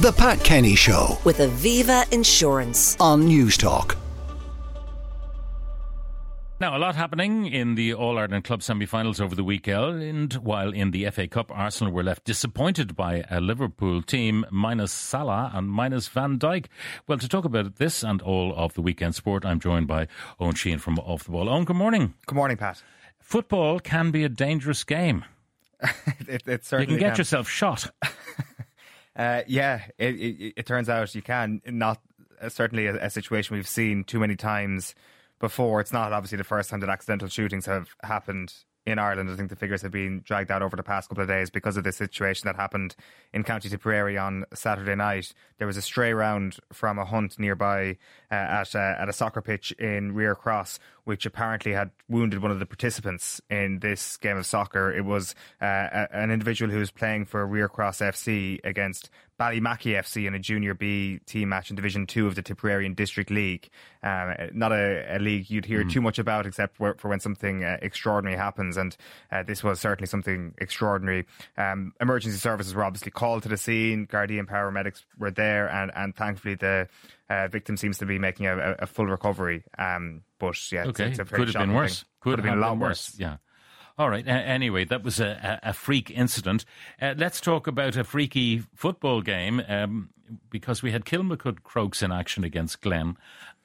The Pat Kenny Show with Aviva Insurance. on Newstalk. Now, a lot happening in the All Ireland Club semi finals over the weekend, while in the FA Cup, Arsenal were left disappointed by a Liverpool team minus Salah and minus Van Dijk. Well, to talk about this and all of the weekend sport, I'm joined by Eoin Sheahan from Off the Ball. Eoin, good morning. Good morning, Pat. Football can be a dangerous game. it, it You can get can. yourself shot. Uh, yeah, it, it, it turns out you can. Not uh, certainly a, a situation we've seen too many times before. It's not obviously the first time that accidental shootings have happened in Ireland. I think the figures have been dragged out over the past couple of days because of the situation that happened in County Tipperary on Saturday night. There was a stray round from a hunt nearby uh, at, uh, at a soccer pitch in Rear Cross, which apparently had wounded one of the participants in this game of soccer. It was uh, a, an individual who was playing for Rear Cross FC against Ballymackey FC in a Junior B team match in Division Two of the Tipperary'n District League. Um, not a, a league you'd hear too much about, except for, for when something uh, extraordinary happens, and uh, this was certainly something extraordinary. Um, emergency services were obviously called to the scene. Guardian paramedics were there, and and thankfully the uh, victim seems to be making a, a, full recovery. Um, but yeah, it's- Okay, it's, a very could have been worse. thing. Could, have been a lot worse. Yeah. All right. A- anyway, that was a, a, a freak incident. Uh, let's talk about a freaky football game um, because we had Kilmacud Crokes in action against Glen,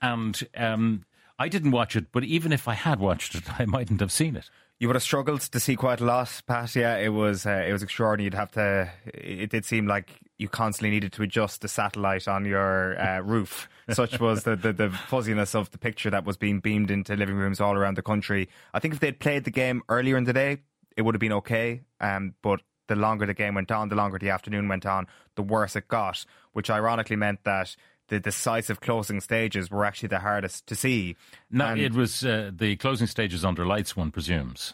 and um, I didn't watch it, but even if I had watched it, I mightn't have seen it. You would have struggled to see quite a lot, Pat. Yeah, it was uh, it was extraordinary. You'd have to. It did seem like you constantly needed to adjust the satellite on your uh, roof. Such was the, the the fuzziness of the picture that was being beamed into living rooms all around the country. I think if they'd played the game earlier in the day, it would have been okay. Um, but the longer the game went on, the longer the afternoon went on, the worse it got. Which ironically meant that the decisive closing stages were actually the hardest to see. No, And- it was uh, the closing stages under lights, one presumes,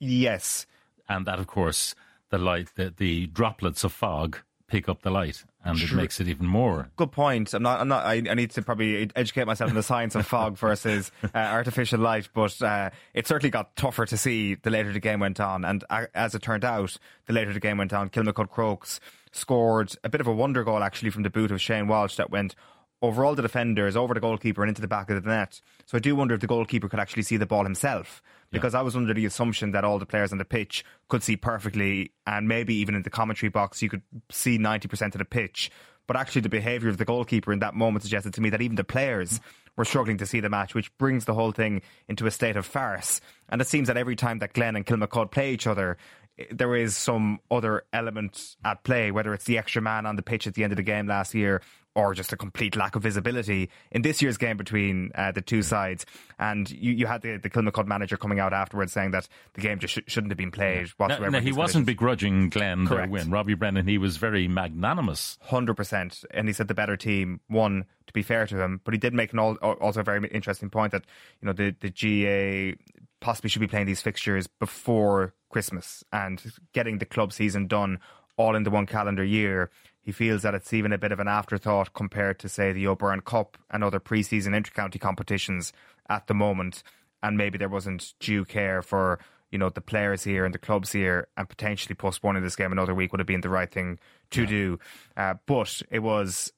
yes, and that, of course, the light, the, the droplets of fog pick up the light, and it makes it even more. good point. I'm not. I'm not. I, I need to probably educate myself in the science of fog versus uh, artificial light. But uh, it certainly got tougher to see the later the game went on. And uh, as it turned out, the later the game went on, Kilmacud Crokes scored a bit of a wonder goal actually from the boot of Shane Walsh that went over all the defenders, over the goalkeeper, and into the back of the net. So I do wonder if the goalkeeper could actually see the ball himself. Because I was under the assumption that all the players on the pitch could see perfectly, and maybe even in the commentary box, you could see 90% of the pitch. But actually, the behaviour of the goalkeeper in that moment suggested to me that even the players were struggling to see the match, which brings the whole thing into a state of farce. And it seems that every time that Glen and Kilmacud play each other, eh, there is some other element at play, whether it's the extra man on the pitch at the end of the game last year or just a complete lack of visibility in this year's game between uh, the two sides. And you, you had the, the Kilmacud manager coming out afterwards saying that the game just sh- shouldn't have been played whatsoever. in he wasn't begrudging Glen their win. Robbie Brennan, he was very magnanimous. Hundred percent, and he said the better team won. To be fair to him, but he did make an al- also a very interesting point that you know the the GAA possibly should be playing these fixtures before Christmas and getting the club season done all in the one calendar year. He feels that it's even a bit of an afterthought compared to say the O'Byrne Cup and other pre-season intercounty competitions at the moment, and maybe there wasn't due care for you know the players here and the clubs here, and potentially postponing this game another week would have been the right thing to do. Uh, but it was,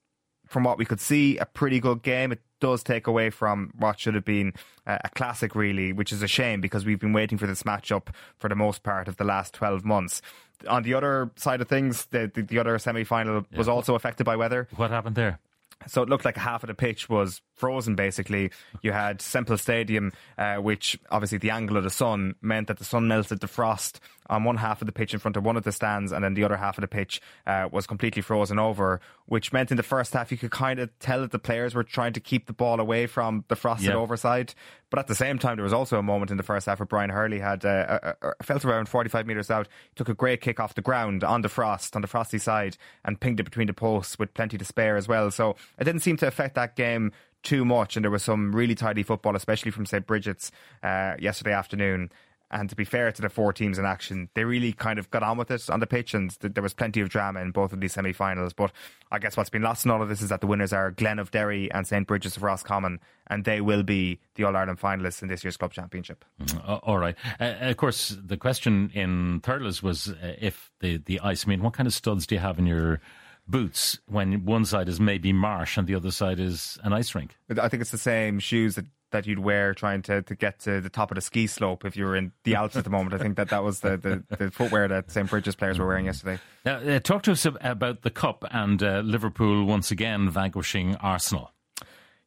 from what we could see, a pretty good game. It does take away from what should have been a classic, really, which is a shame because we've been waiting for this matchup for the most part of the last twelve months. On the other side of things, the the, the other semi final was also affected by weather. What happened there? So it looked like half of the pitch was frozen. Basically, you had Semple Stadium, uh, which obviously the angle of the sun meant that the sun melted the frost on one half of the pitch in front of one of the stands, and then the other half of the pitch uh, was completely frozen over. Which meant in the first half you could kind of tell that the players were trying to keep the ball away from the frosted Yeah. overside. But at the same time, there was also a moment in the first half where Brian Hurley had uh, uh, uh, felt around 45 metres out, took a great kick off the ground on the frost, on the frosty side, and pinged it between the posts with plenty to spare as well. So it didn't seem to affect that game too much, and there was some really tidy football, especially from St. Brigid's uh, yesterday afternoon. And to be fair to the four teams in action, they really kind of got on with it on the pitch, and th- there was plenty of drama in both of these semi finals. But I guess what's been lost in all of this is that the winners are Glen of Derry and St. Brigid's of Roscommon, and they will be the All Ireland finalists in this year's club championship. Uh, all right. Uh, of course, the question in Thurles was uh, if the, the ice. I mean, what kind of studs do you have in your boots when one side is maybe marsh and the other side is an ice rink. I think it's the same shoes that, that you'd wear trying to, to get to the top of the ski slope if you were in the Alps at the moment. I think that that was the, the, the footwear that St. Brigid's players were wearing yesterday. Now, uh, talk to us about the Cup and uh, Liverpool once again vanquishing Arsenal.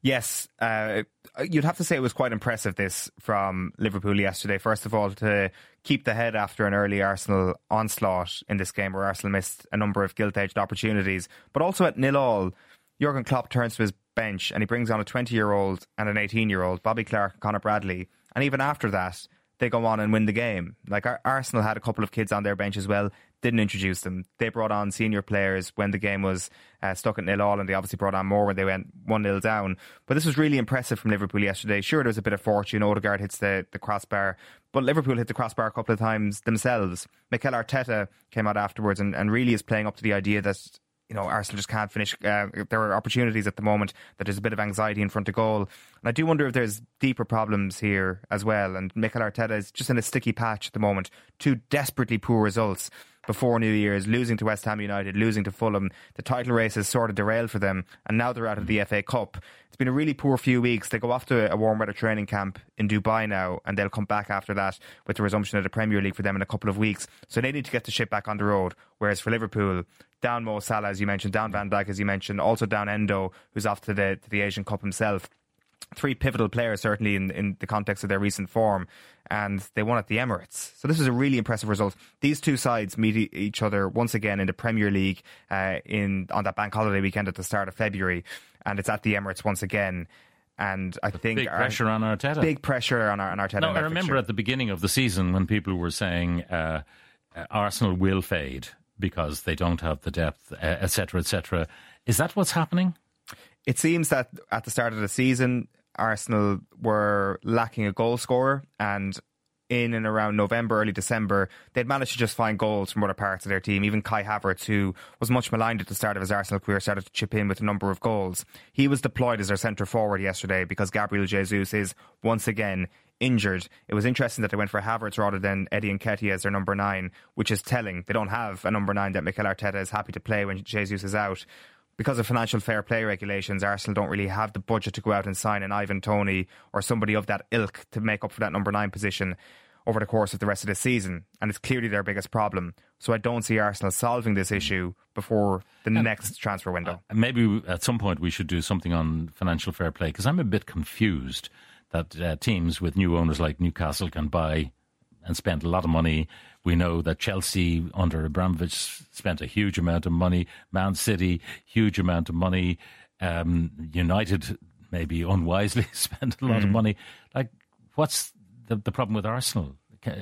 Yes, uh, you'd have to say it was quite impressive this from Liverpool yesterday. First of all, to keep the head after an early Arsenal onslaught in this game where Arsenal missed a number of gilt edged opportunities, but also at nil all, Jurgen Klopp turns to his bench and he brings on a 20 year old and an 18 year old, Bobby Clark and Conor Bradley. And even after that, they go on and win the game. Like Arsenal had a couple of kids on their bench as well, didn't introduce them. They brought on senior players when the game was uh, stuck at nil all, and they obviously brought on more when they went one 0 down. But this was really impressive from Liverpool yesterday. Sure, there was a bit of fortune. Odegaard hits the, the crossbar, but Liverpool hit the crossbar a couple of times themselves. Mikel Arteta came out afterwards and, and really is playing up to the idea that you know, Arsenal just can't finish. Uh, there are opportunities at the moment that there's a bit of anxiety in front of goal. And I do wonder if there's deeper problems here as well. And Mikel Arteta is just in a sticky patch at the moment. Two desperately poor results before New Year's, losing to West Ham United, losing to Fulham. The title race has sort of derailed for them, and now they're out of the FA Cup. It's been a really poor few weeks. They go off to a warm weather training camp in Dubai now, and they'll come back after that with the resumption of the Premier League for them in a couple of weeks. So they need to get the ship back on the road. Whereas for Liverpool, down Mo Salah, as you mentioned, down Van Dijk, as you mentioned, also down Endo, who's off to the, to the Asian Cup himself three pivotal players, certainly in, in the context of their recent form, and they won at the Emirates. So this is a really impressive result. These two sides meet each other once again in the Premier League uh, in on that bank holiday weekend at the start of February, and it's at the Emirates once again. And I think big pressure on Arteta. Big pressure on, on Arteta. No, I remember at the beginning of the season when people were saying uh, Arsenal will fade because they don't have the depth, etc., etc. Et Is that what's happening? It seems that at the start of the season, Arsenal were lacking a goal scorer, and in and around November, early December, they'd managed to just find goals from other parts of their team. Even Kai Havertz, who was much maligned at the start of his Arsenal career, started to chip in with a number of goals. He was deployed as their centre forward yesterday because Gabriel Jesus is once again injured. It was interesting that they went for Havertz rather than Eddie Nketiah as their number nine, which is telling. They don't have a number nine that Mikel Arteta is happy to play when Jesus is out because of financial fair play regulations, Arsenal don't really have the budget to go out and sign an Ivan Toney or somebody of that ilk to make up for that number nine position over the course of the rest of the season. And it's clearly their biggest problem. So I don't see Arsenal solving this issue before the uh, next transfer window. Uh, maybe at some point we should do something on financial fair play because I'm a bit confused that uh, teams with new owners like Newcastle can buy and spend a lot of money we know that Chelsea under Abramovich spent a huge amount of money. Man City, huge amount of money. Um, United maybe unwisely spent a lot mm. of money. Like, what's the, the problem with Arsenal?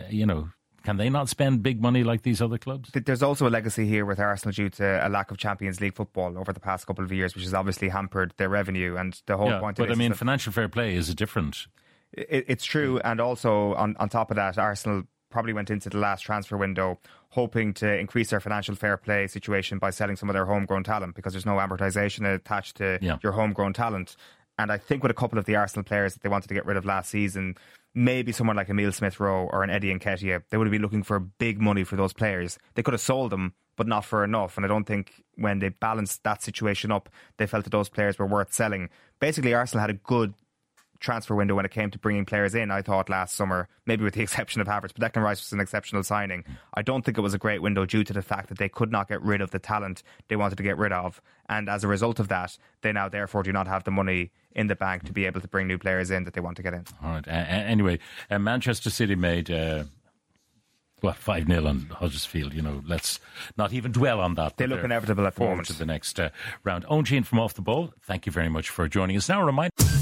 You know, can they not spend big money like these other clubs? There's also a legacy here with Arsenal due to a lack of Champions League football over the past couple of years, which has obviously hampered their revenue. And the whole yeah, point. But I mean, financial fair play is a different. It, it's true, and also on on top of that, Arsenal probably went into the last transfer window hoping to increase their financial fair play situation by selling some of their homegrown talent because there's no amortization attached to yeah. your homegrown talent. And I think with a couple of the Arsenal players that they wanted to get rid of last season, maybe someone like Emile Smith Rowe or an Eddie Nketiah, they would have been looking for big money for those players. They could have sold them, but not for enough. And I don't think when they balanced that situation up, they felt that those players were worth selling. Basically, Arsenal had a good transfer window when it came to bringing players in. I thought last summer, maybe with the exception of Havertz, but Declan Rice was an exceptional signing. I don't think it was a great window due to the fact that they could not get rid of the talent they wanted to get rid of, and as a result of that, they now therefore do not have the money in the bank to be able to bring new players in that they want to get in. All right. Uh, anyway, uh, Manchester City made. Uh well, 5 0 on Huddersfield, you know, let's not even dwell on that. They look inevitable at the moment. to the next uh, round. Eoin Sheahan from Off the Ball, thank you very much for joining us. Now, a reminder